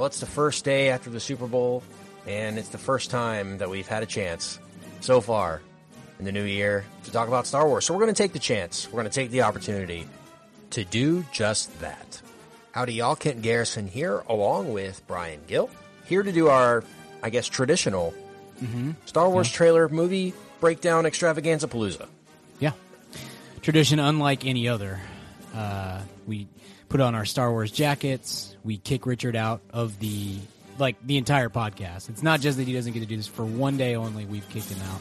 Well, it's the first day after the Super Bowl, and it's the first time that we've had a chance so far in the new year to talk about Star Wars. So we're going to take the chance. We're going to take the opportunity to do just that. Howdy, y'all. Kent Garrison here, along with Brian Gill, here to do our, I guess, traditional Star Wars trailer movie breakdown extravaganza palooza. Yeah. Tradition unlike any other. Uh, we put on our Star Wars jackets. We kick Richard out of the like the entire podcast. It's not just that he doesn't get to do this for one day only. We've kicked him out,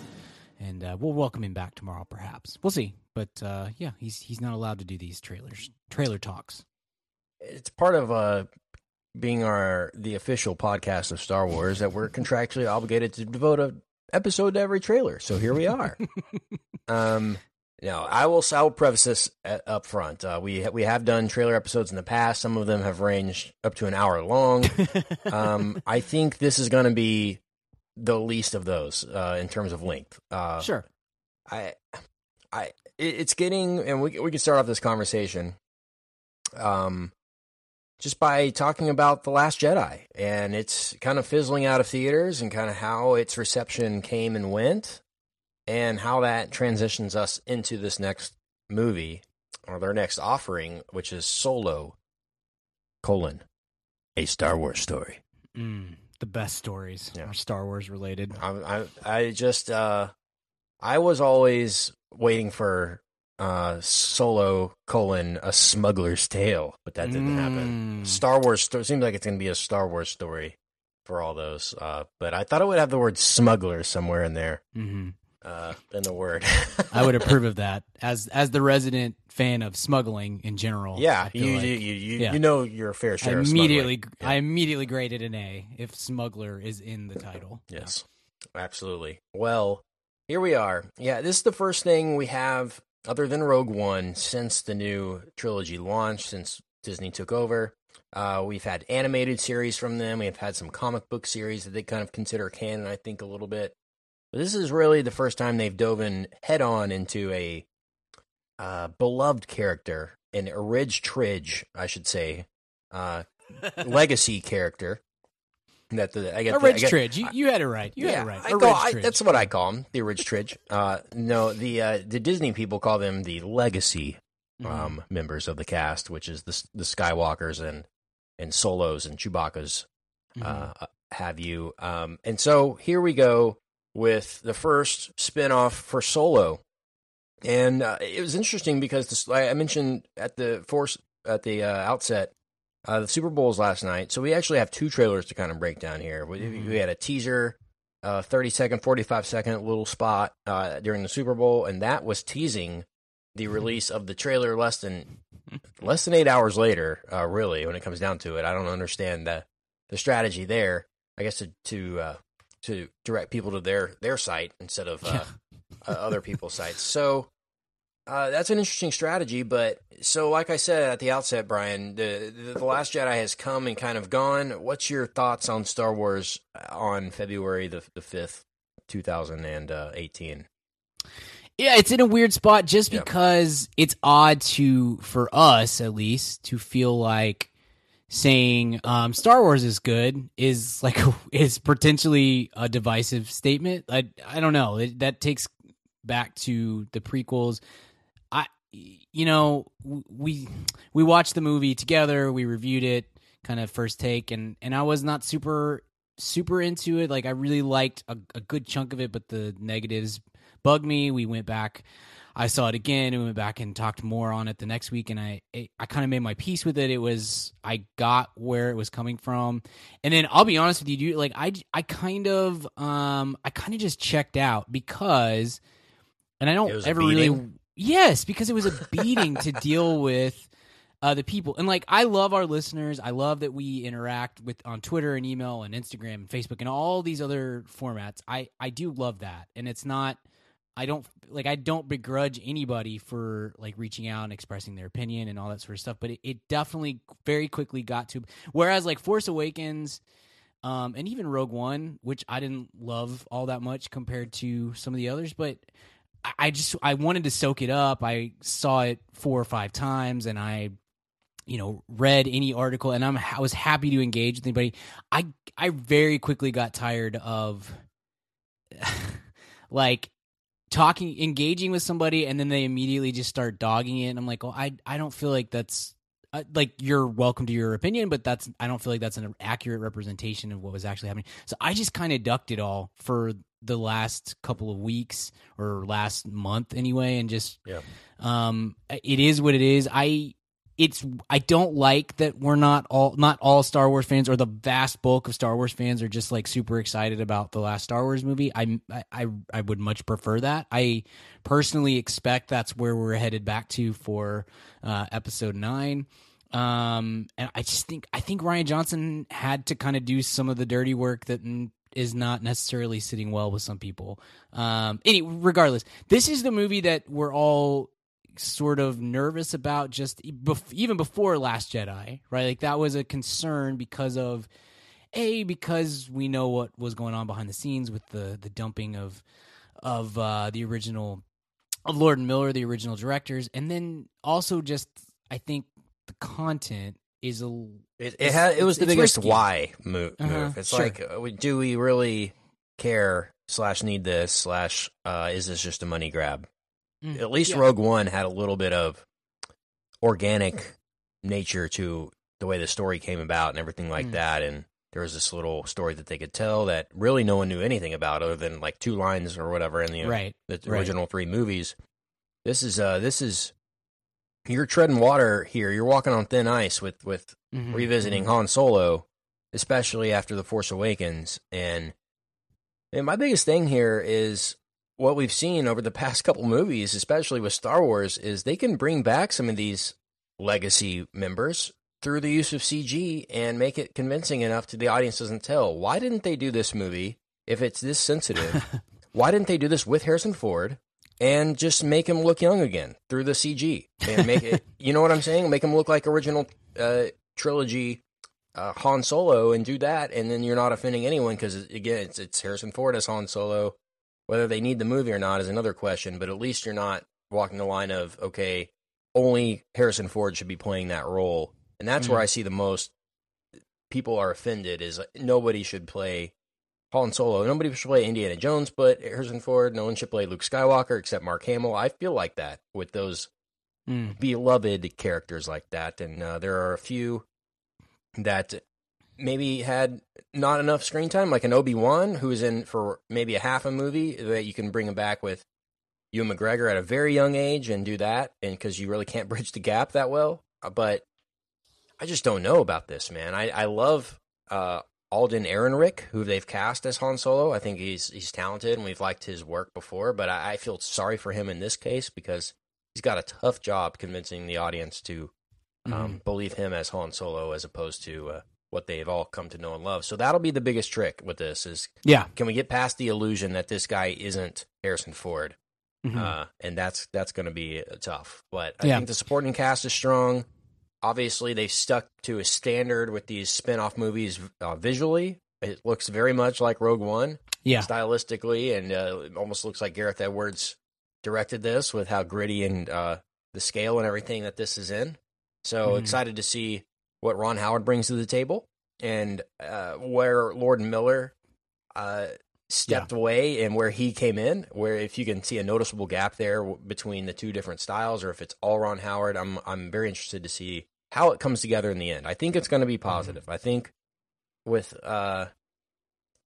and uh, we'll welcome him back tomorrow. Perhaps we'll see. But uh, yeah, he's he's not allowed to do these trailers trailer talks. It's part of uh, being our the official podcast of Star Wars that we're contractually obligated to devote a episode to every trailer. So here we are. um, now I will I will preface this at, up front. Uh, we we have done trailer episodes in the past. Some of them have ranged up to an hour long. um, I think this is going to be the least of those uh, in terms of length. Uh, Sure. I, I, it- it's getting, and we we can start off this conversation, um, just by talking about the Last Jedi, and it's kind of fizzling out of theaters, and kind of how its reception came and went, and how that transitions us into this next movie or their next offering, which is Solo: colon a Star Wars story. Mm, the best stories Yeah. are Star Wars related. I, I, I just, uh, I was always waiting for uh, Solo colon a smuggler's tale, but that didn't happen. Mm. Star Wars sto- seems like it's going to be a Star Wars story for all those, uh, but I thought it would have the word smuggler somewhere in there hmm uh, in the word. I would approve of that as as the resident fan of smuggling in general. yeah, you, like you, you, you, yeah. you know your fair I share. of immediately smuggling. I immediately graded an A if smuggler is in the title. Yes, absolutely. Well, here we are. Yeah, this is the first thing we have other than Rogue One since the new trilogy launched, since Disney took over. Uh, we've had animated series from them. We've had some comic book series that they kind of consider canon, I think, a little bit. But this is really the first time they've dove in head on into a uh, beloved character, an Ridge Tridge, I should say, uh, legacy character. That the I get the- I Ridge get- Tridge. You, you had it right. You had it right. I call, I, that's what I call them, the Ridge Tridge. Uh, no, the uh, the Disney people call them the legacy Mhm. um, members of the cast, which is the the Skywalkers and and Solos and Chewbacca's Mhm. uh, have you. Um, and so here we go with the first spinoff for Solo, and uh, it was interesting because this, I mentioned at the force at the uh, outset. Uh, the Super Bowl's last night, so we actually have two trailers to kind of break down here. We, Mhm. we had a teaser, uh, 30 second, 45 second little spot uh, during the Super Bowl, and that was teasing the release of the trailer less than less than eight hours later. Uh, really, when it comes down to it, I don't understand the the strategy there. I guess to to uh, to direct people to their their site instead of uh, uh, other people's sites. So uh, that's an interesting strategy. But so, like I said at the outset, Brian, the, the the Last Jedi has come and kind of gone. What's your thoughts on Star Wars on February the the fifth, two thousand and eighteen? Yeah, it's in a weird spot just Yeah. because it's odd to, for us at least, to feel like saying um, Star Wars is good is like is potentially a divisive statement. I I don't know. It, that takes back to the prequels. I you know we we watched the movie together. We reviewed it, kind of first take, and and I was not super super into it. Like I really liked a, a good chunk of it, but the negatives bugged me. We went back. I saw it again and went back and talked more on it the next week, and I it, I kind of made my peace with it. It was I got where it was coming from, and then I'll be honest with you, dude. Like I I kind of um I kind of just checked out because, and I don't ever really yes because it was a beating to deal with uh, the people and like I love our listeners. I love that we interact with on Twitter and email and Instagram and Facebook and all these other formats. I I do love that, and it's not. I don't like. I don't begrudge anybody for like reaching out and expressing their opinion and all that sort of stuff. But it, it definitely very quickly got to. Whereas like Force Awakens, um, and even Rogue One, which I didn't love all that much compared to some of the others, but I- I just I wanted to soak it up. I saw it four or five times, and I you know read any article and I'm I was happy to engage with anybody. I I very quickly got tired of like talking engaging with somebody and then they immediately just start dogging it and I'm like, "Oh, I I don't feel like that's uh, like you're welcome to your opinion, but that's I don't feel like that's an accurate representation of what was actually happening. So I just kind of ducked it all for the last couple of weeks or last month anyway, and just Yeah. um, it is what it is. I it's I don't like that we're not all not all Star Wars fans or the vast bulk of Star Wars fans are just like super excited about the last Star Wars movie. I I I would much prefer that. I personally expect that's where we're headed back to for uh, episode nine. Um, and I just think I think Rian Johnson had to kind of do some of the dirty work that mm, not necessarily sitting well with some people. Um, any regardless, this is the movie that we're all sort of nervous about just bef- even before Last Jedi, right? Like that was a concern because of a because we know what was going on behind the scenes with the the dumping of of uh, the original of Lord and Miller, the original directors, and then also just I think the content is a It, it, had, it was the biggest risky. why move. Uh-huh. It's sure. like, uh, do we really care? Slash, need this? Slash, uh, is this just a money grab? Mm, At least yeah. Rogue One had a little bit of organic nature to the way the story came about and everything like Mm. that. And there was this little story that they could tell that really no one knew anything about, other than like two lines or whatever in the right. the right. original three movies. This is uh, this is you're treading water here. You're walking on thin ice with with Mhm, revisiting mhm. Han Solo, especially after The Force Awakens. And, and my biggest thing here is what we've seen over the past couple movies, especially with Star Wars, is they can bring back some of these legacy members through the use of CG and make it convincing enough to the audience doesn't tell. Why didn't they do this movie if it's this sensitive? Why didn't they do this with Harrison Ford? And just make him look young again through the CG, and make it. You know what I'm saying? Make him look like original uh, trilogy uh, Han Solo and do that, and then you're not offending anyone because again, it's, it's Harrison Ford as Han Solo. Whether they need the movie or not is another question, but at least you're not walking the line of okay, only Harrison Ford should be playing that role, and that's where Mm. I see the most people are offended is nobody should play Han Solo. Nobody should play Indiana Jones, but Harrison Ford. No one should play Luke Skywalker except Mark Hamill. I feel like that with those Mm, beloved characters like that, and uh, there are a few that maybe had not enough screen time, like an Obi Wan, who's in for maybe a half a movie that you can bring him back with Ewan McGregor at a very young age and do that, and because you really can't bridge the gap that well. Uh, But I just don't know about this, man. I I love uh, Alden Ehrenreich, who they've cast as Han Solo. I think he's he's talented, and we've liked his work before. But I, I feel sorry for him in this case because he's got a tough job convincing the audience to um, mhm. believe him as Han Solo as opposed to uh, what they've all come to know and love. So that'll be the biggest trick with this: is Yeah. can we get past the illusion that this guy isn't Harrison Ford? Mhm. Uh, and that's that's going to be uh, tough. But I Yeah. think the supporting cast is strong. Obviously, they've stuck to a standard with these spin-off movies uh, visually. It looks very much like Rogue One yeah. stylistically, and uh, it almost looks like Gareth Edwards directed this with how gritty and uh, the scale and everything that this is in. So Mhm. excited to see what Ron Howard brings to the table and uh, where Lord Miller uh, stepped away and where he came in. Where if you can see a noticeable gap there between the two different styles, or if it's all Ron Howard, I'm I'm very interested to see how it comes together in the end. I think it's going to be positive. I think with uh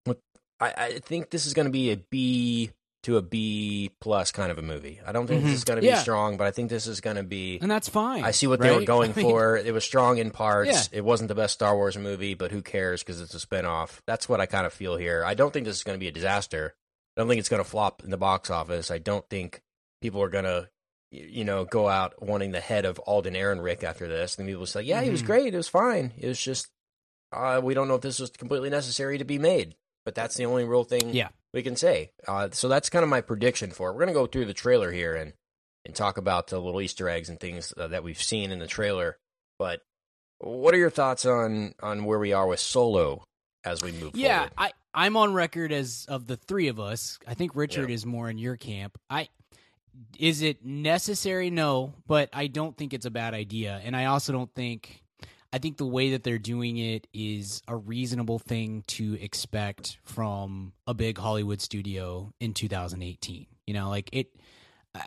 with I, I think this is going to be a B to a B plus kind of a movie. I don't think Mhm. this is going to Yeah. be strong, but I think this is going to be. And that's fine. I see what they were going I mean, for. It was strong in parts. Yeah. It wasn't the best Star Wars movie, but who cares because it's a spinoff. That's what I kind of feel here. I don't think this is going to be a disaster. I don't think it's going to flop in the box office. I don't think people are going to, you know, go out wanting the head of Alden Ehrenreich after this. And people say, yeah, he was Mhm. great. It was fine. It was just, uh, we don't know if this was completely necessary to be made. But that's the only real thing Yeah. We can say. Uh, so that's kind of my prediction for it. We're going to go through the trailer here and, and talk about the little Easter eggs and things uh, that we've seen in the trailer. But what are your thoughts on on where we are with Solo as we move Yeah, forward? I I'm on record as of the three of us. I think Richard Yeah. is more in your camp. I is it necessary? No, but I don't think it's a bad idea, and I also don't think. I think the way that they're doing it is a reasonable thing to expect from a big Hollywood studio in 2018. You know, like it.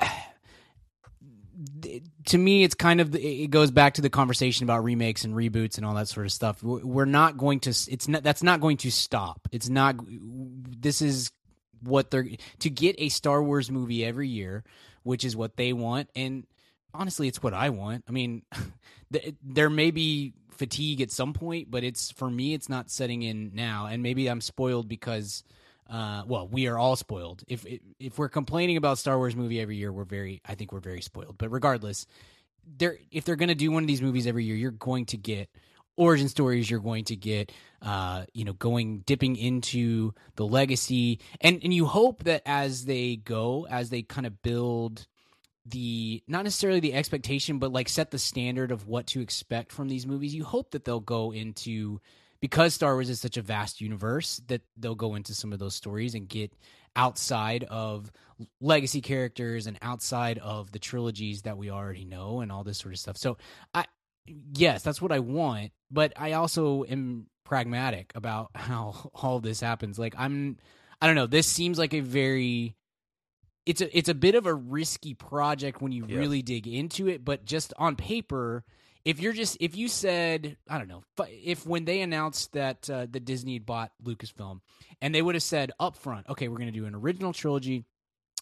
to me, it's kind of it goes back to the conversation about remakes and reboots and all that sort of stuff. We're not going to. It's not. That's not going to stop. It's not. This is what they're to get a Star Wars movie every year, which is what they want, and honestly, it's what I want. I mean, there may be fatigue at some point, but it's for me, it's not setting in now, and maybe I'm spoiled because. Uh, well, we are all spoiled. If if we're complaining about Star Wars movie every year, we're very. I think we're very spoiled. But regardless, they're if they're going to do one of these movies every year, you're going to get origin stories you're going to get uh you know going dipping into the legacy and and you hope that as they go as they kind of build the not necessarily the expectation but like set the standard of what to expect from these movies you hope that they'll go into because Star Wars is such a vast universe that they'll go into some of those stories and get outside of legacy characters and outside of the trilogies that we already know and all this sort of stuff. So I yes, that's what I want, but I also am pragmatic about how all this happens. Like I'm I don't know, this seems like a very it's a it's a bit of a risky project when you yeah. really dig into it, but just on paper, if you're just if you said I don't know if when they announced that uh, the Disney had bought Lucasfilm and they would have said up front, okay, we're going to do an original trilogy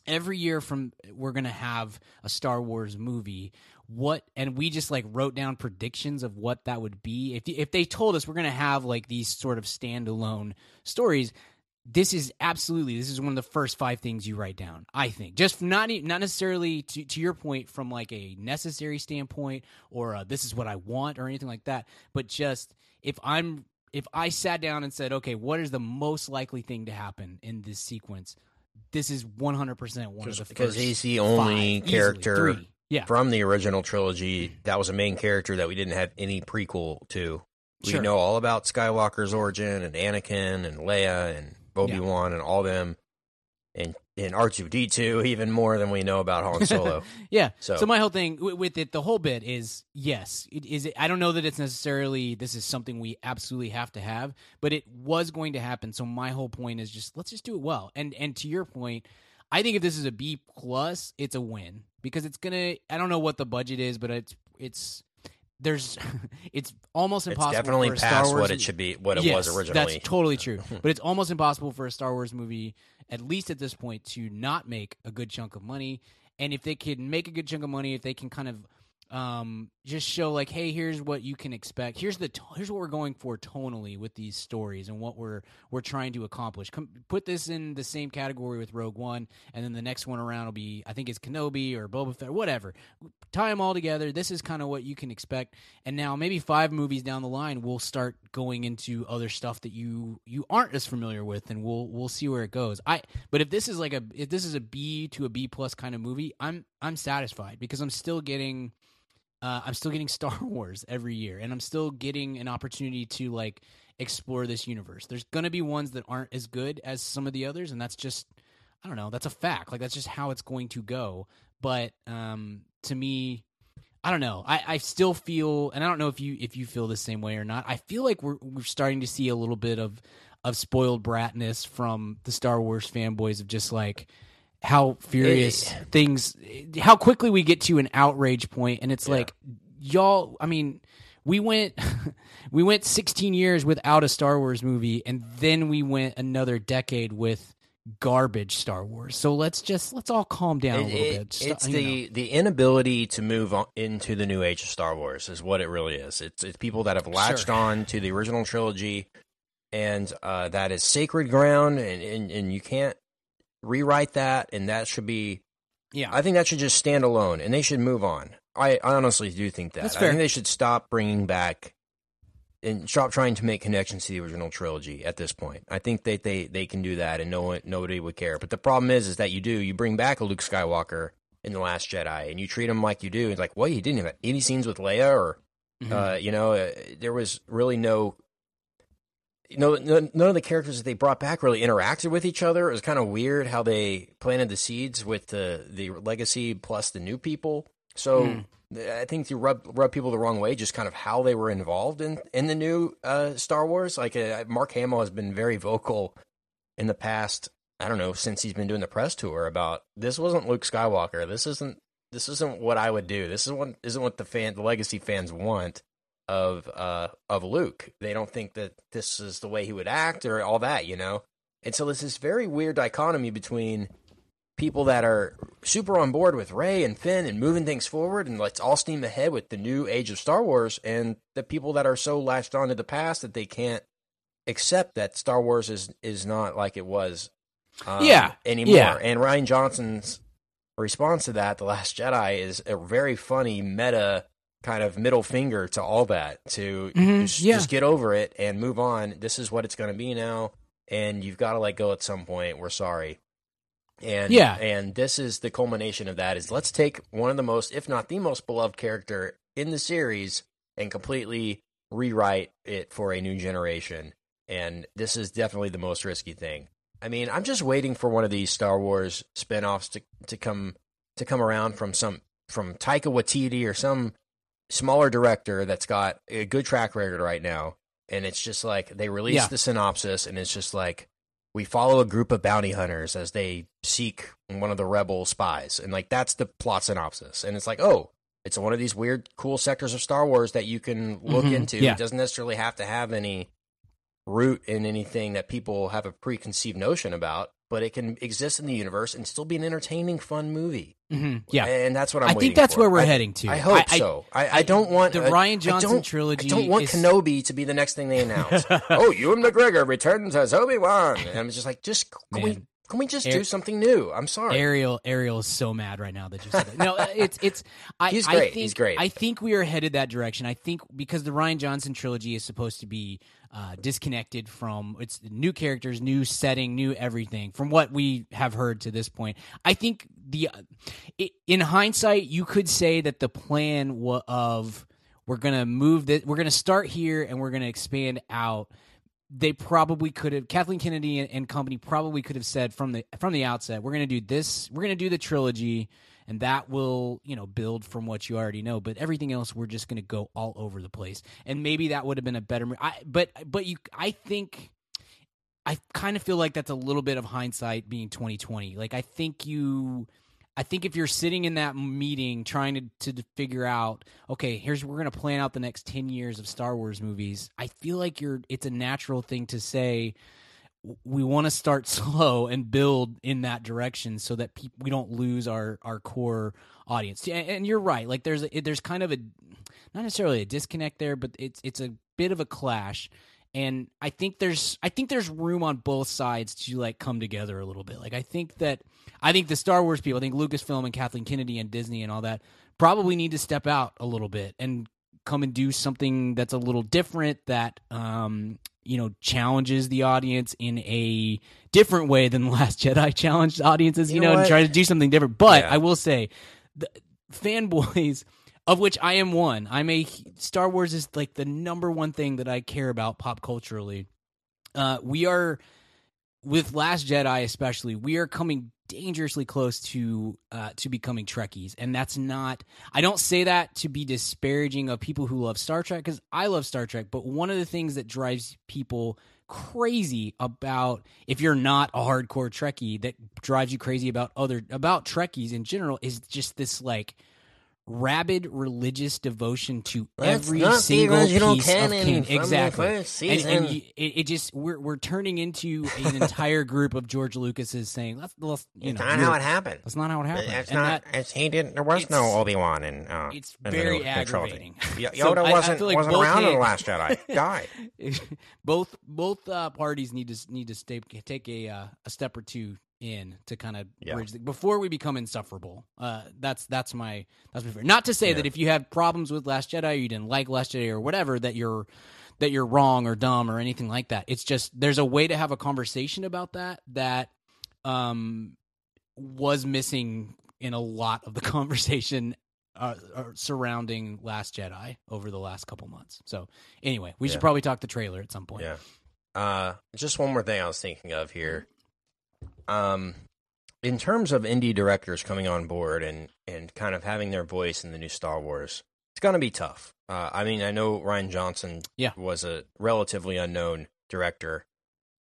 every year from we're going to have a Star Wars movie what and we just like wrote down predictions of what that would be if if they told us we're going to have like these sort of standalone stories this is absolutely this is one of the first five things you write down i think just not not necessarily to, to your point from like a necessary standpoint or uh, this is what i want or anything like that but just if i'm if i sat down and said okay what is the most likely thing to happen in this sequence this is 100% one of the because he's the only five, character easily, yeah. from the original trilogy that was a main character that we didn't have any prequel to. We sure. know all about Skywalker's origin and Anakin and Leia and Obi Wan yeah. and all them, and and R two D two even more than we know about Han Solo. yeah. So. so my whole thing with it, the whole bit is yes, it is. I don't know that it's necessarily this is something we absolutely have to have, but it was going to happen. So my whole point is just let's just do it well. And and to your point, I think if this is a B plus, it's a win because it's gonna. I don't know what the budget is, but it's it's there's it's almost impossible. It's definitely for a past Star Wars what it should be, what it yes, was originally. That's totally true. but it's almost impossible for a Star Wars movie, at least at this point, to not make a good chunk of money. And if they can make a good chunk of money, if they can kind of um, just show like, hey, here's what you can expect. Here's the here's what we're going for tonally with these stories and what we're we're trying to accomplish. Come, put this in the same category with Rogue One, and then the next one around will be I think it's Kenobi or Boba Fett, whatever. Tie them all together. This is kind of what you can expect. And now maybe five movies down the line, we'll start going into other stuff that you you aren't as familiar with, and we'll we'll see where it goes. I but if this is like a if this is a B to a B plus kind of movie, I'm I'm satisfied because I'm still getting uh, I'm still getting Star Wars every year, and I'm still getting an opportunity to like explore this universe. There's gonna be ones that aren't as good as some of the others, and that's just I don't know. That's a fact. Like that's just how it's going to go. But um, to me, I don't know. I, I still feel, and I don't know if you if you feel the same way or not. I feel like we're we're starting to see a little bit of of spoiled bratness from the Star Wars fanboys of just like how furious it, things how quickly we get to an outrage point and it's yeah. like y'all i mean we went we went 16 years without a star wars movie and then we went another decade with garbage star wars so let's just let's all calm down it, a little it, bit it's the know. the inability to move on into the new age of star wars is what it really is it's it's people that have latched sure. on to the original trilogy and uh, that is sacred ground and, and, and you can't rewrite that, and that should be. Yeah, I think that should just stand alone, and they should move on. I, honestly do think that. That's fair. I think they should stop bringing back and stop trying to make connections to the original trilogy at this point. I think that they, they can do that, and no one, nobody would care. But the problem is, is that you do you bring back a Luke Skywalker in the Last Jedi, and you treat him like you do. It's like, well, you didn't have any scenes with Leia, or mm-hmm. uh, you know, uh, there was really no you know, none of the characters that they brought back really interacted with each other. It was kind of weird how they planted the seeds with the the legacy plus the new people. So Hmm. I think you rub rub people the wrong way, just kind of how they were involved in in the new uh, Star Wars. Like uh, Mark Hamill has been very vocal in the past. I don't know since he's been doing the press tour about this wasn't Luke Skywalker. This isn't this isn't what I would do. This is what isn't what the fan the legacy fans want of uh of Luke. They don't think that this is the way he would act or all that, you know. And so there's this very weird dichotomy between people that are super on board with Ray and Finn and moving things forward and let's all steam ahead with the new age of Star Wars and the people that are so latched on to the past that they can't accept that Star Wars is is not like it was um, Yeah, anymore. yeah. And Rian Johnson's response to that, The Last Jedi, is a very funny meta kind of middle finger to all that to Mhm, just, yeah. just get over it and move on. This is what it's going to be now, and you've got to let go at some point. We're sorry. And Yeah. and this is the culmination of that. Is let's take one of the most, if not the most beloved character in the series, and completely rewrite it for a new generation. And this is definitely the most risky thing. I mean, I'm just waiting for one of these Star Wars spin-offs to to come to come around from some from Taika Waititi or some smaller director that's got a good track record right now. And it's just like they release Yeah. the synopsis and it's just like we follow a group of bounty hunters as they seek one of the rebel spies. And like that's the plot synopsis. And it's like, oh, it's one of these weird cool sectors of Star Wars that you can look Mhm, into. yeah. It doesn't necessarily have to have any root in anything that people have a preconceived notion about, but it can exist in the universe and still be an entertaining, fun movie. hmm Yeah. and that's what I'm. I think that's for. where we're I- heading to. I hope I- so. I, I don't want the Rian Johnson don't- trilogy I don't want is- Kenobi to be the next thing they announce. oh, Ewan McGregor returns as Obi Wan, and I'm just like, just we. Can we just do something new? I'm sorry. Ariel Ariel is so mad right now that you said that. No, it's it's I, He's I great. think, He's great. I think we are headed that direction. I think because the Rian Johnson trilogy is supposed to be uh, disconnected from it's new characters, new setting, new everything. From what we have heard to this point, I think the i in hindsight, you could say that the plan wa- of we're gonna move this, we're gonna start here, and we're gonna expand out they probably could have Kathleen Kennedy and, and company probably could have said from the from the outset, we're going to do this, we're going to do the trilogy, and that will you know build from what you already know. But everything else, we're just going to go all over the place, and maybe that would have been a better. I but but you, I think. I kind of feel like that's a little bit of hindsight being 2020. Like I think you I think if you're sitting in that meeting trying to to figure out, okay, here's we're going to plan out the next 10 years of Star Wars movies. I feel like you're it's a natural thing to say we want to start slow and build in that direction so that peop we don't lose our our core audience. And, and you're right. Like there's a, there's kind of a not necessarily a disconnect there, but it's it's a bit of a clash. And I think there's I think there's room on both sides to like come together a little bit. Like I think that I think the Star Wars people, I think Lucasfilm and Kathleen Kennedy and Disney and all that probably need to step out a little bit and come and do something that's a little different that um you know challenges the audience in a different way than the last jedi challenged audiences you, You know, know and try to do something different but Yeah. i will say the fanboys of which i am one i'm a star wars is like the number one thing that i care about pop culturally uh we are with Last Jedi especially, we are coming dangerously close to uh, to becoming Trekkies, and that's not. I don't say that to be disparaging of people who love Star Trek because I love Star Trek. But one of the things that drives people crazy about if you're not a hardcore Trekkie that drives you crazy about other about Trekkies in general is just this like rabid religious devotion to That's every single piece of canon Exactly, and, and you, it, it just we're we're turning into an entire group of George Lucas's saying that's, that's you It's know not how it happened. that's not how it happened. It's And not. that- it's, he didn't. There was no Obi Wan and. Uh, it's very new- the aggravating. So Yoda I wasn't like wasn't around in the Last Jedi. Died. both both uh, parties need to need to stay, take a uh, a step or two in to kind of Yeah. bridge the, before we become insufferable. Uh, that's that's my that's my fear. Not to say Yeah. that if you have problems with Last Jedi, or you didn't like Last Jedi or whatever, that you're that you're wrong or dumb or anything like that. It's just there's a way to have a conversation about that that um was missing in a lot of the conversation uh, uh, surrounding Last Jedi over the last couple months. So anyway, we should probably talk the trailer at some point. Yeah. Uh, just one more thing I was thinking of here. Um, in terms of indie directors coming on board and and kind of having their voice in the new Star Wars, it's gonna be tough. Uh, I mean, I know Rian Johnson Yeah. was a relatively unknown director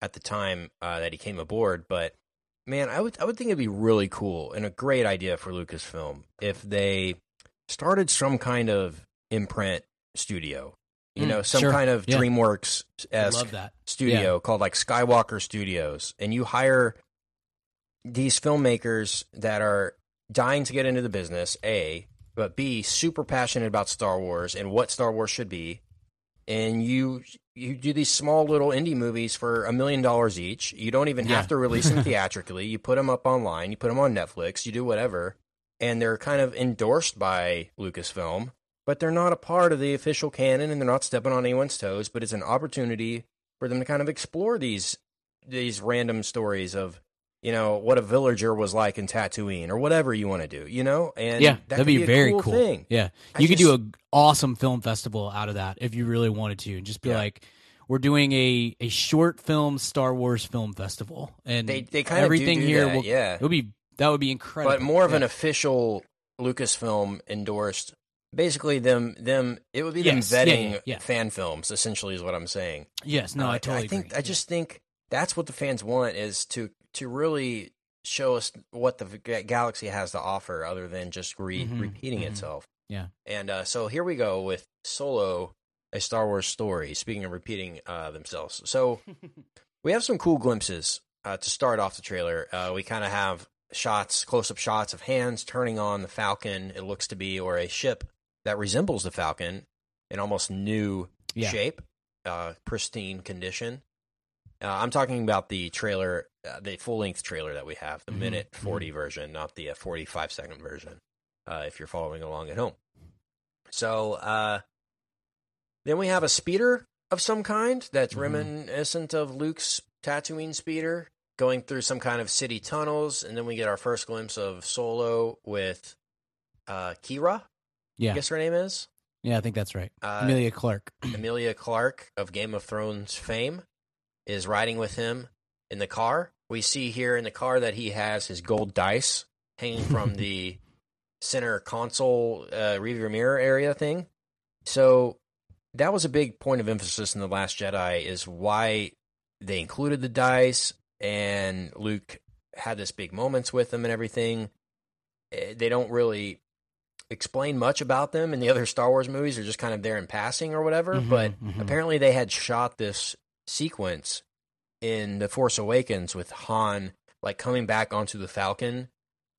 at the time uh, that he came aboard, but man, I would I would think it'd be really cool and a great idea for Lucasfilm if they started some kind of imprint studio. You Mm, know, some sure. kind of Yeah. DreamWorks I esque love that. studio called like Skywalker Studios, and you hire these filmmakers that are dying to get into the business, A, but B, super passionate about Star Wars and what Star Wars should be. And you you do these small little indie movies for a million dollars each. You don't even Yeah. have to release them theatrically. You put them up online. You put them on Netflix. You do whatever, and they're kind of endorsed by Lucasfilm, but they're not a part of the official canon, and they're not stepping on anyone's toes. But it's an opportunity for them to kind of explore these these random stories of you know what a villager was like in Tatooine or whatever you want to do, you know, and yeah, that that'd could be, a very cool, cool. thing. Yeah, I you could just- do an awesome film festival out of that if you really wanted to, and just be Yeah. like, "We're doing a a short film Star Wars film festival," and They they kind everything of do, do here that, will yeah, it would be that would be incredible. but more of an official Lucasfilm endorsed. Basically, them them it would be them Yes, yeah, vetting yeah, yeah. fan films. Essentially, is what I'm saying. yes, no, Uh, I totally I think agree. I just think that's what the fans want is to to really show us what the galaxy has to offer, other than just re- Mhm, repeating mhm. itself. Yeah. And uh, so here we go with Solo, a Star Wars story. Speaking of repeating uh, themselves, so we have some cool glimpses uh, to start off the trailer. Uh, we kind of have shots, close up shots of hands turning on the Falcon. It looks to be or a ship that resembles the Falcon in almost new Yeah. shape, uh, pristine condition. Uh, I'm talking about the trailer, uh, the full length trailer that we have, the Mhm, minute 40 version, not the uh, 45 second version. Uh, if you're following along at home. So uh, then we have a speeder of some kind that's Mhm. reminiscent of Luke's Tatooine speeder going through some kind of city tunnels, and then we get our first glimpse of Solo with uh, Qi'ra. yeah, I guess her name is yeah, I think that's right. uh, Emilia Clarke. Emilia Clarke of Game of Thrones fame is riding with him in the car. We see here in the car that he has his gold dice hanging from the center console uh, rearview mirror area thing. So that was a big point of emphasis in the Last Jedi is why they included the dice and Luke had this big moments with them and everything. Eh, They don't really explain much about them in the other Star Wars movies. They're just kind of there in passing or whatever. Mhm, but mhm. apparently they had shot this sequence in The Force Awakens with Han like coming back onto the Falcon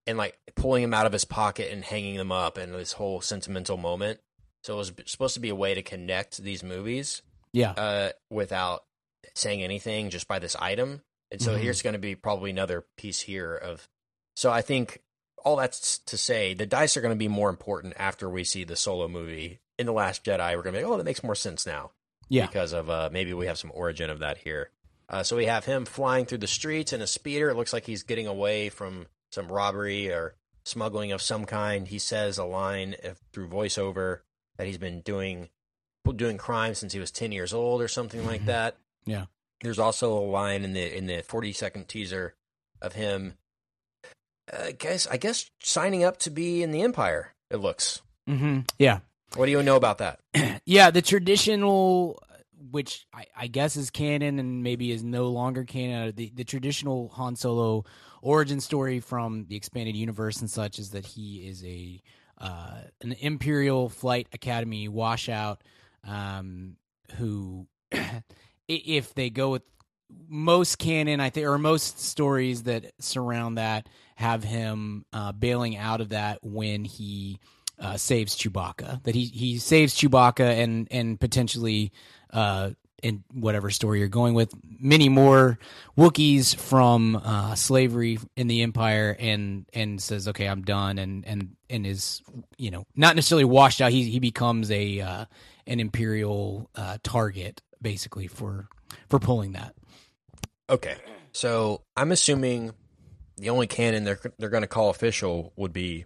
and like pulling him out of his pocket and hanging them up and this whole sentimental moment. So it was supposed to be a way to connect these movies Yeah, uh, without saying anything just by this item. And so Mhm. here's going to be probably another piece here of. So I think all that's to say the dice are going to be more important after we see the solo movie in the Last Jedi. We're going to be like, oh, that makes more sense now yeah, because of uh, maybe we have some origin of that here. Uh, so we have him flying through the streets in a speeder. It looks like he's getting away from some robbery or smuggling of some kind. He says a line uh, through voiceover that he's been doing doing crime since he was ten years old or something like Mhm. that. Yeah. There's also a line in the in the 40 second teaser of him. uh, I guess I guess signing up to be in the Empire. It looks. hmm yeah. What do you know about that? yeah, the traditional, which I, I guess is canon and maybe is no longer canon, the, the traditional Han Solo origin story from the expanded universe and such is that he is a uh, an Imperial Flight Academy washout um, who, if they go with most canon, I think, or most stories that surround that have him uh, bailing out of that when he uh, saves Chewbacca. That he he saves Chewbacca and and potentially uh, in whatever story you're going with, many more Wookiees from uh, slavery in the Empire, and and says, okay, I'm done, and and and is you know not necessarily washed out. He he becomes a uh, an Imperial uh, target basically for for pulling that. Okay. So I'm assuming the only canon they're they're going to call official would be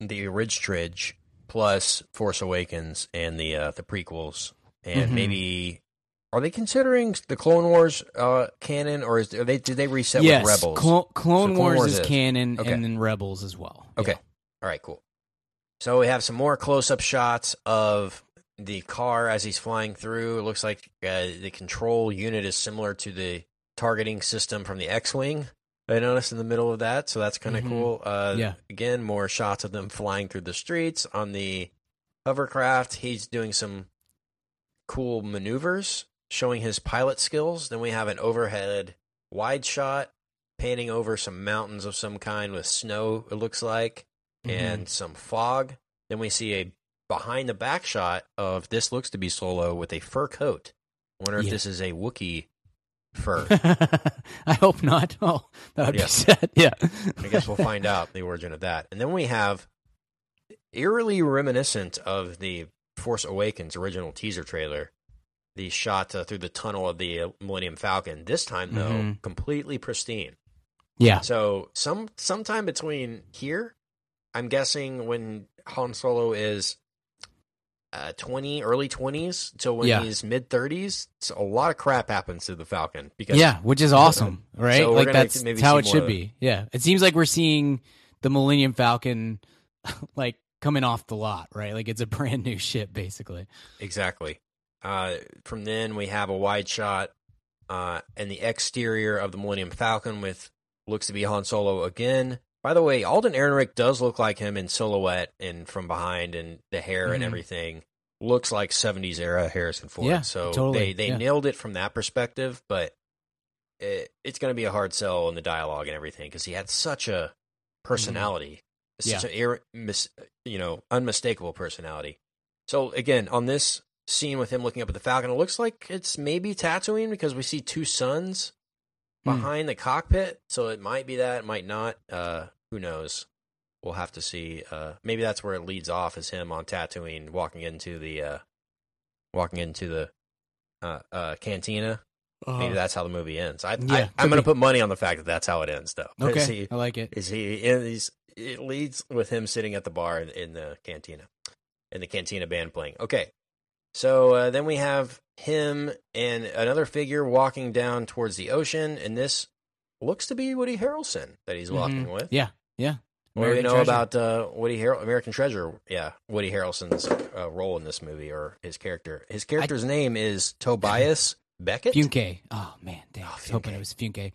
the Ridge Tridge plus Force Awakens and the uh, the prequels, and Mhm. maybe Are they considering the Clone Wars uh, canon, or is are they did they reset yes, with Rebels? Clo- Clone, So Clone Wars, Wars is is. canon, Okay. and then Rebels as well. Okay. Yeah. All right, cool. So we have some more close-up shots of the car as he's flying through. It looks like uh, the control unit is similar to the targeting system from the X-wing. I noticed in the middle of that, so that's kind of Mhm. cool. Uh, Yeah. Again, more shots of them flying through the streets on the hovercraft. He's doing some cool maneuvers, showing his pilot skills. Then we have an overhead wide shot, panning over some mountains of some kind with snow. It looks like Mhm. and some fog. Then we see a behind the back shot of this looks to be Solo with a fur coat. Wonder if Yeah. this is a Wookiee fur. I hope not. Oh, that would Yeah. be sad. Yeah. I guess we'll find out the origin of that. And then we have eerily reminiscent of the Force Awakens original teaser trailer, the shot uh, through the tunnel of the uh, Millennium Falcon. This time, though, Mhm. completely pristine. Yeah. So some sometime between here, I'm guessing when Han Solo is uh, 20, early 20s, to when Yeah. he's mid 30s, so a lot of crap happens to the Falcon because Yeah, which is awesome, right? So like that's, maybe that's how it should be. Yeah, it seems like we're seeing the Millennium Falcon, like coming off the lot, right? Like it's a brand new ship, basically. Exactly. Uh, from then we have a wide shot uh, and the exterior of the Millennium Falcon with looks to be Han Solo again. By the way, Alden Ehrenreich does look like him in silhouette and from behind, and the hair and Mhm. everything looks like '70s era Harrison Ford. Yeah, so totally, they they yeah. nailed it from that perspective, but it, it's going to be a hard sell in the dialogue and everything because he had such a personality, Yeah. such an ir- mis- you know unmistakable personality. So again, on this scene with him looking up at the Falcon, it looks like it's maybe Tatooine because we see two suns Hmm. behind the cockpit. So it might be that, it might not. Uh, who knows? We'll have to see. Uh, maybe that's where it leads off is him on Tatooine walking into the uh, walking into the uh, uh, cantina. Maybe that's how the movie ends. I, Uh-huh. Yeah, I I'm going to put money on the fact that that's how it ends, though. Okay. he, I like it. is he? Is it leads with him sitting at the bar in, in the cantina, and the cantina band playing. Okay, so uh, then we have him and another figure walking down towards the ocean, and this looks to be Woody Harrelson that he's walking with. Mm-hmm. Yeah, yeah. What do we know Treasure. about uh, Woody Har- American Treasure? Yeah, Woody Harrelson's uh, role in this movie or his character. His character's name is Tobias Beckett. Funke? Oh man, dang! Oh, I was hoping it was Funke.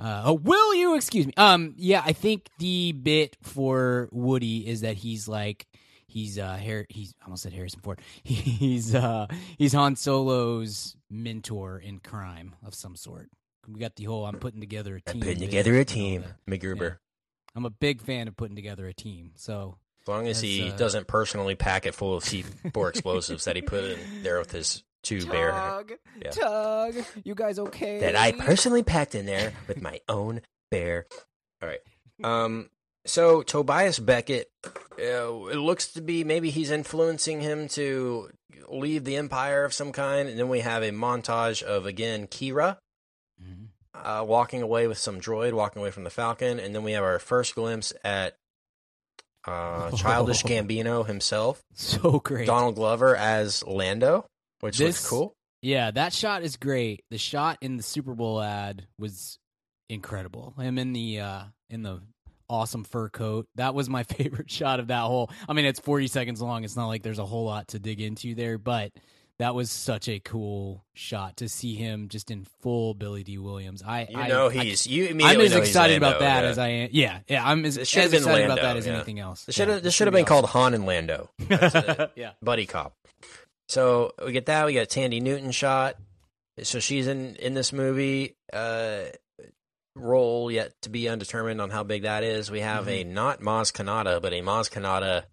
Uh, oh, will you excuse me? Um, yeah, I think the bit for Woody is that he's like he's uh Har- he's I almost said Harrison Ford. He's uh he's Han Solo's mentor in crime of some sort. We got the whole I'm putting together a I'm team. putting together a team. MacGruber. I'm a big fan of putting together a team. So As long as he uh, doesn't personally pack it full of C4 explosives that he put in there with his two bear Yeah. Tug, you guys okay? that I personally packed in there with my own bear. All right. Um. So Tobias Beckett, uh, it looks to be maybe he's influencing him to leave the Empire of some kind, and then we have a montage of again Qi'ra. Uh, walking away with some droid, walking away from the Falcon, and then we have our first glimpse at uh, childish Gambino himself, So great. Donald Glover as Lando, which This- looks cool. Yeah, that shot is great. The shot in the Super Bowl ad was incredible. Him in the uh in the awesome fur coat. That was my favorite shot of that whole. I mean, it's 40 seconds long. It's not like there's a whole lot to dig into there, but that was such a cool shot to see him just in full Billy Dee Williams. I You I- know I- he's you I'm as excited about that yeah. as I am. Yeah, yeah. I'm as, as should have been excited about that as yeah. anything else. This should have Yeah, this it's should have gonna been be called Han and Lando. Yeah. buddy cop. So we get that. We got Thandie Newton shot. So she's in in this movie. Uh, role yet to be undetermined on how big that is. We have a not Maz Kanata, but a Maz Kanata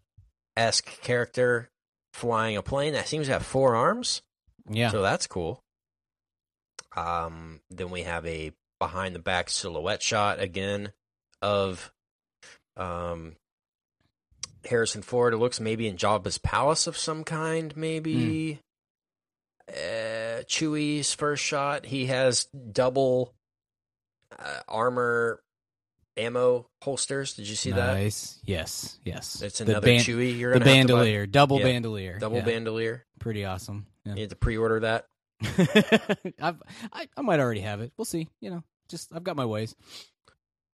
esque character flying a plane that seems to have four arms. Yeah. So that's cool. Um, then we have a behind the back silhouette shot again of um Harrison Ford. It looks maybe in Jabba's palace of some kind, maybe. Uh, Chewie's first shot. He has double uh, armor ammo holsters. Did you see that? nice. Yes. Yes. It's another ban- Chewie. You're the gonna bandolier, double Yeah. bandolier, double yeah. bandolier. Pretty awesome. Yeah. You have to pre-order that. I've, I I might already have it. We'll see. You know, just I've got my ways.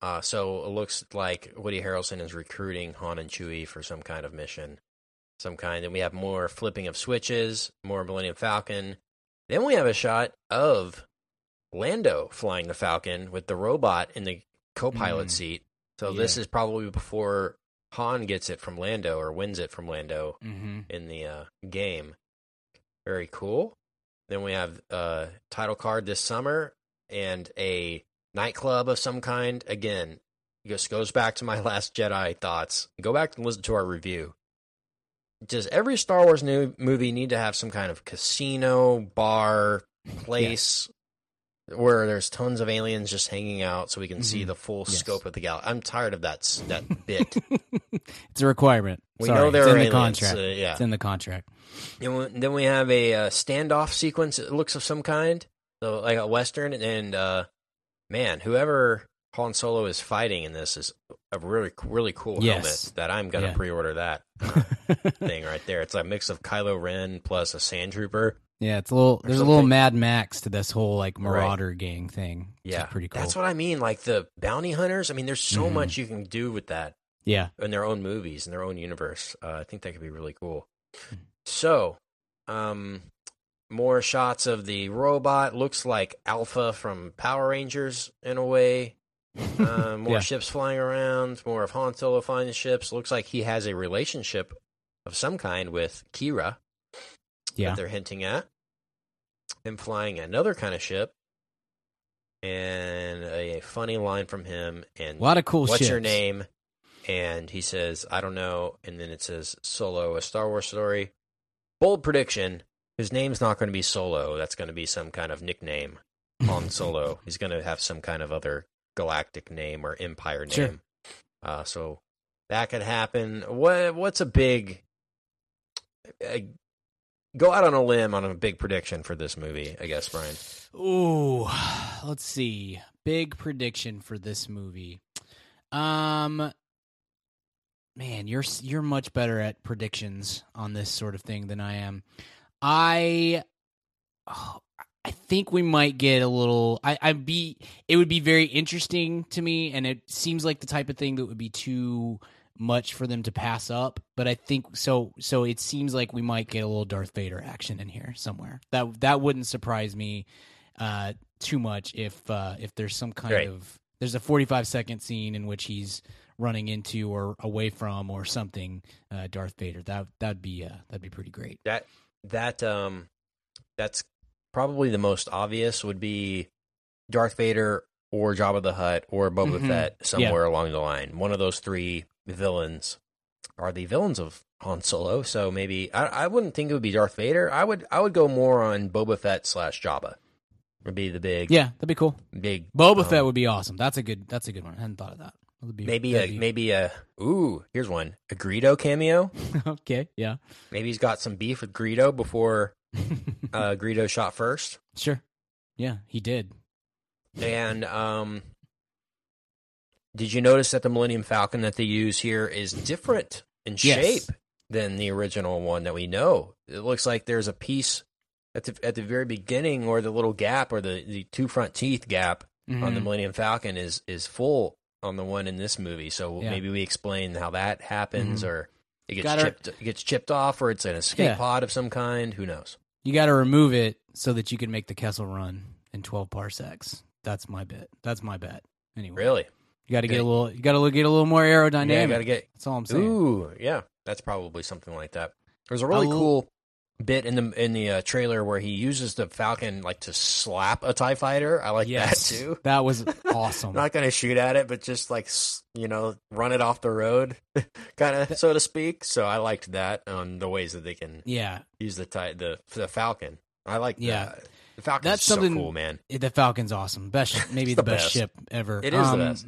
Uh, so it looks like Woody Harrelson is recruiting Han and Chewie for some kind of mission, some kind. And we have more flipping of switches, more Millennium Falcon. Then we have a shot of Lando flying the Falcon with the robot in the co-pilot Mm. seat. So Yeah. this is probably before Han gets it from Lando or wins it from Lando Mm-hmm. in the uh, game. Very cool. Then we have a title card this summer and a nightclub of some kind. Again, this goes back to my Last Jedi thoughts. Go back and listen to our review. Does every Star Wars new movie need to have some kind of casino, bar, place where there's tons of aliens just hanging out so we can see Mhm. the full Yes. scope of the galaxy? I'm tired of that that bit. it's a requirement. We Sorry, know there it's are in the aliens. contract. uh, yeah. It's in the contract. And then we have a uh, standoff sequence. It looks of some kind, so like a western. And uh, man, whoever Han Solo is fighting in this is a really, really cool Yes. helmet. That I'm gonna Yeah. pre-order that thing right there. It's a mix of Kylo Ren plus a Sand Trooper. yeah, it's a little. There's a little. Mad Max to this whole like Right. Marauder gang thing. Yeah, pretty cool. That's what I mean. Like the bounty hunters. I mean, there's so Mhm. much you can do with that yeah, in their own movies, in their own universe. Uh, I think that could be really cool. Hmm. So, um, more shots of the robot. Looks like Alpha from Power Rangers in a way. Uh, more Yeah. ships flying around. More of Han Solo flying ships. Looks like he has a relationship of some kind with Qi'ra. yeah. That they're hinting at. Him flying another kind of ship. And a funny line from him. And A lot of cool. what's your name? And he says, I don't know. And then it says Solo, a Star Wars story. Bold prediction. His name's not going to be Solo. That's going to be some kind of nickname. Han Solo. He's going to have some kind of other galactic name or empire name. Sure. Uh, so that could happen. What What's a big? Uh, go out on a limb on a big prediction for this movie. I guess, Brian. Ooh, let's see. Big prediction for this movie. Um, man, you're you're much better at predictions on this sort of thing than I am. I, oh, I think we might get a little. I I'd be. It would be very interesting to me, and it seems like the type of thing that would be too much for them to pass up. But I think so. So it seems like we might get a little Darth Vader action in here somewhere. That that wouldn't surprise me uh, too much if uh, if there's some kind Right. of there's a 45 second scene in which he's running into or away from or something uh, Darth Vader. That that'd be uh, that'd be pretty great. That that um that's probably the most obvious would be Darth Vader or Jabba the Hutt or Boba Mhm. Fett somewhere along the line. One of those three villains are the villains of Han Solo. So maybe I, I wouldn't think it would be Darth Vader. I would I would go more on Boba Fett slash Jabba. Would be the big Yeah, that'd be cool. big Boba um, Fett would be awesome. That's a good that's a good one. I hadn't thought of that. Be, maybe a be- maybe a ooh here's one a Greedo cameo. okay, yeah. Maybe he's got some beef with Greedo before uh, Greedo shot first. sure. Yeah, he did. And um, did you notice that the Millennium Falcon that they use here is different in Yes. shape than the original one that we know? It looks like there's a piece at the at the very beginning, or the little gap, or the, the two front teeth gap on the Mhm. Millennium Falcon is is full on the one in this movie. So Yeah. maybe we explain how that happens, Mhm. or it gets Gotta- chipped it gets chipped off, or it's an escape Yeah. pod of some kind. Who knows? You got to remove it so that you can make the Kessel run in 12 parsecs. That's my bet. That's my bet. Anyway, Really? you got to get a little. You got to get a little more aerodynamic. Yeah, got to get That's all I'm saying. Ooh, yeah, that's probably something like that. There's a really cool bit in the in the uh, trailer where he uses the Falcon like to slap a Tie Fighter. I like yes, that too. that was awesome. Not gonna shoot at it, but just like you know, run it off the road, kind of so to speak. So I liked that on the ways that they can yeah, use the tie the the Falcon. I like Yeah. that. The Falcon's That's so something- cool, man. the Falcon's awesome. Best, maybe the, the best, best. ship ever. It is the Um, best.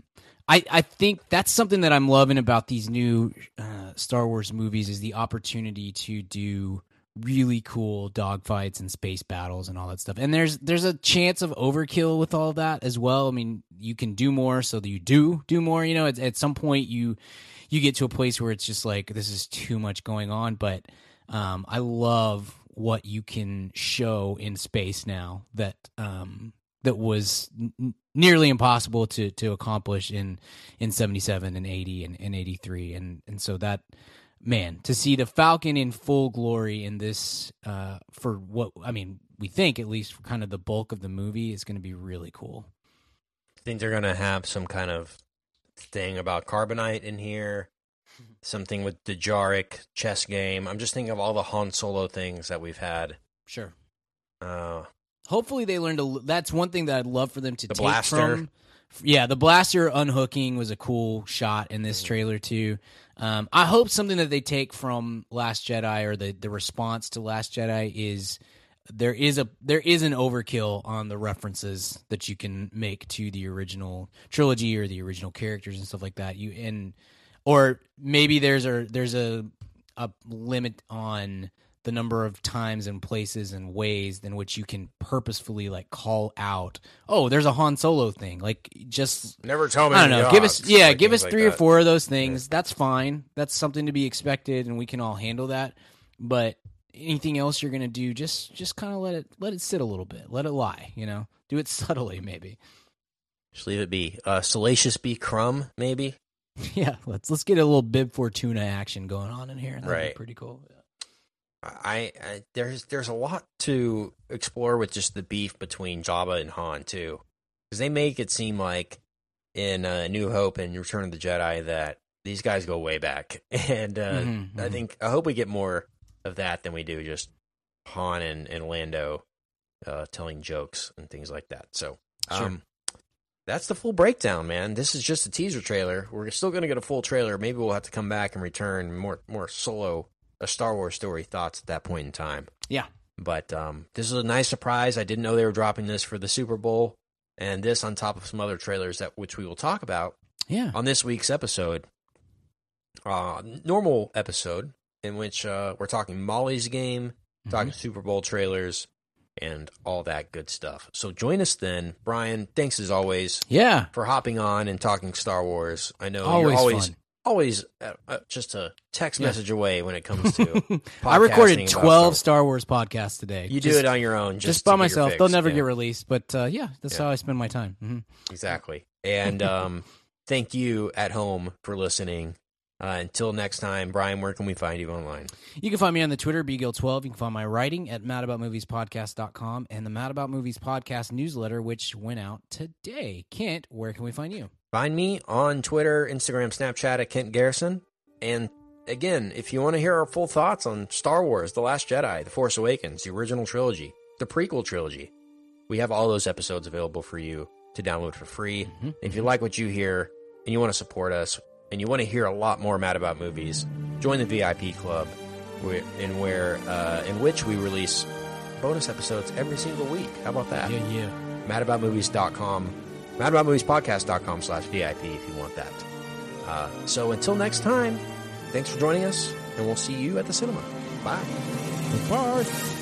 I, I think that's something that I'm loving about these new uh, Star Wars movies is the opportunity to do really cool dogfights and space battles and all that stuff. And there's there's a chance of overkill with all that as well. I mean, you can do more, so that you do do more. You know, at, at some point you you get to a place where it's just like this is too much going on. But um, I love what you can show in space now that um, that was n- nearly impossible to to accomplish in in 77 and 80 and, and 83 and and so that man to see the falcon in full glory in this uh for what i mean we think at least kind of the bulk of the movie is going to be really cool. I think they're gonna have some kind of thing about carbonite in here? Something with the Jaric chess game? I'm just thinking of all the han solo things that we've had. Sure. Uh hopefully they learned to that's one thing that i'd love for them to The take blaster. from yeah the blaster unhooking was a cool shot in this trailer too. Um, i hope something that they take from last jedi or the, the response to last jedi is there is a there is an overkill on the references that you can make to the original trilogy or the original characters and stuff like that. You and or maybe there's a there's a a limit on the number of times and places and ways in which you can purposefully like call out oh there's a Han Solo thing. Like just never tell me I don't know give us yeah like give us like three or four of those things. That's fine. That's something to be expected and we can all handle that. But anything else you're gonna do just just kind of let it let it sit a little bit. Let it lie you know? Do it subtly maybe. Just leave it be. Uh Salacious B. Crumb maybe? Yeah let's let's get a little Bib Fortuna action going on in here. That'd be Right. pretty cool I, I there's there's a lot to explore with just the beef between Jabba and Han too, because they make it seem like in uh, New Hope and Return of the Jedi that these guys go way back, and uh, Mhm, I mhm. think I hope we get more of that than we do just Han and, and Lando uh, telling jokes and things like that. So, Sure. um, that's the full breakdown, man. This is just a teaser trailer. We're still going to get a full trailer. Maybe we'll have to come back and return more more solo a Star Wars story thoughts at that point in time. Yeah. But um, this is a nice surprise. I didn't know they were dropping this for the Super Bowl, and this on top of some other trailers that which we will talk about yeah on this week's episode, uh, normal episode in which uh, we're talking Molly's game, talking Super Bowl trailers, and all that good stuff. So join us then, Brian. Thanks as always yeah for hopping on and talking Star Wars. I know always you're always fun. Always uh, uh, just a text Yeah. message away when it comes to. I recorded 12 Star Wars podcasts today. You do it on your own, just, just by myself. They'll never Yeah, get released, but uh, yeah, that's Yeah. how I spend my time. hmm exactly. And um, thank you at home for listening. Uh, until next time, Brian, where can we find you online? You can find me on the Twitter, bgill12. You can find my writing at madaboutmoviespodcast.com and the Mad About Movies podcast newsletter, which went out today. Kent, where can we find you? Find me on Twitter, Instagram, Snapchat at Kent Garrison. And again, if you want to hear our full thoughts on Star Wars, The Last Jedi, The Force Awakens, the original trilogy, the prequel trilogy, we have all those episodes available for you to download for free. Mhm. If you like what you hear and you want to support us and you want to hear a lot more Mad About Movies, join the VIP club, in where uh, in which we release bonus episodes every single week. How about that? Yeah, yeah. madaboutmovies.com, madaboutmoviespodcast.com slash VIP if you want that. Uh, so until next time, thanks for joining us, and we'll see you at the cinema. Bye. Bye.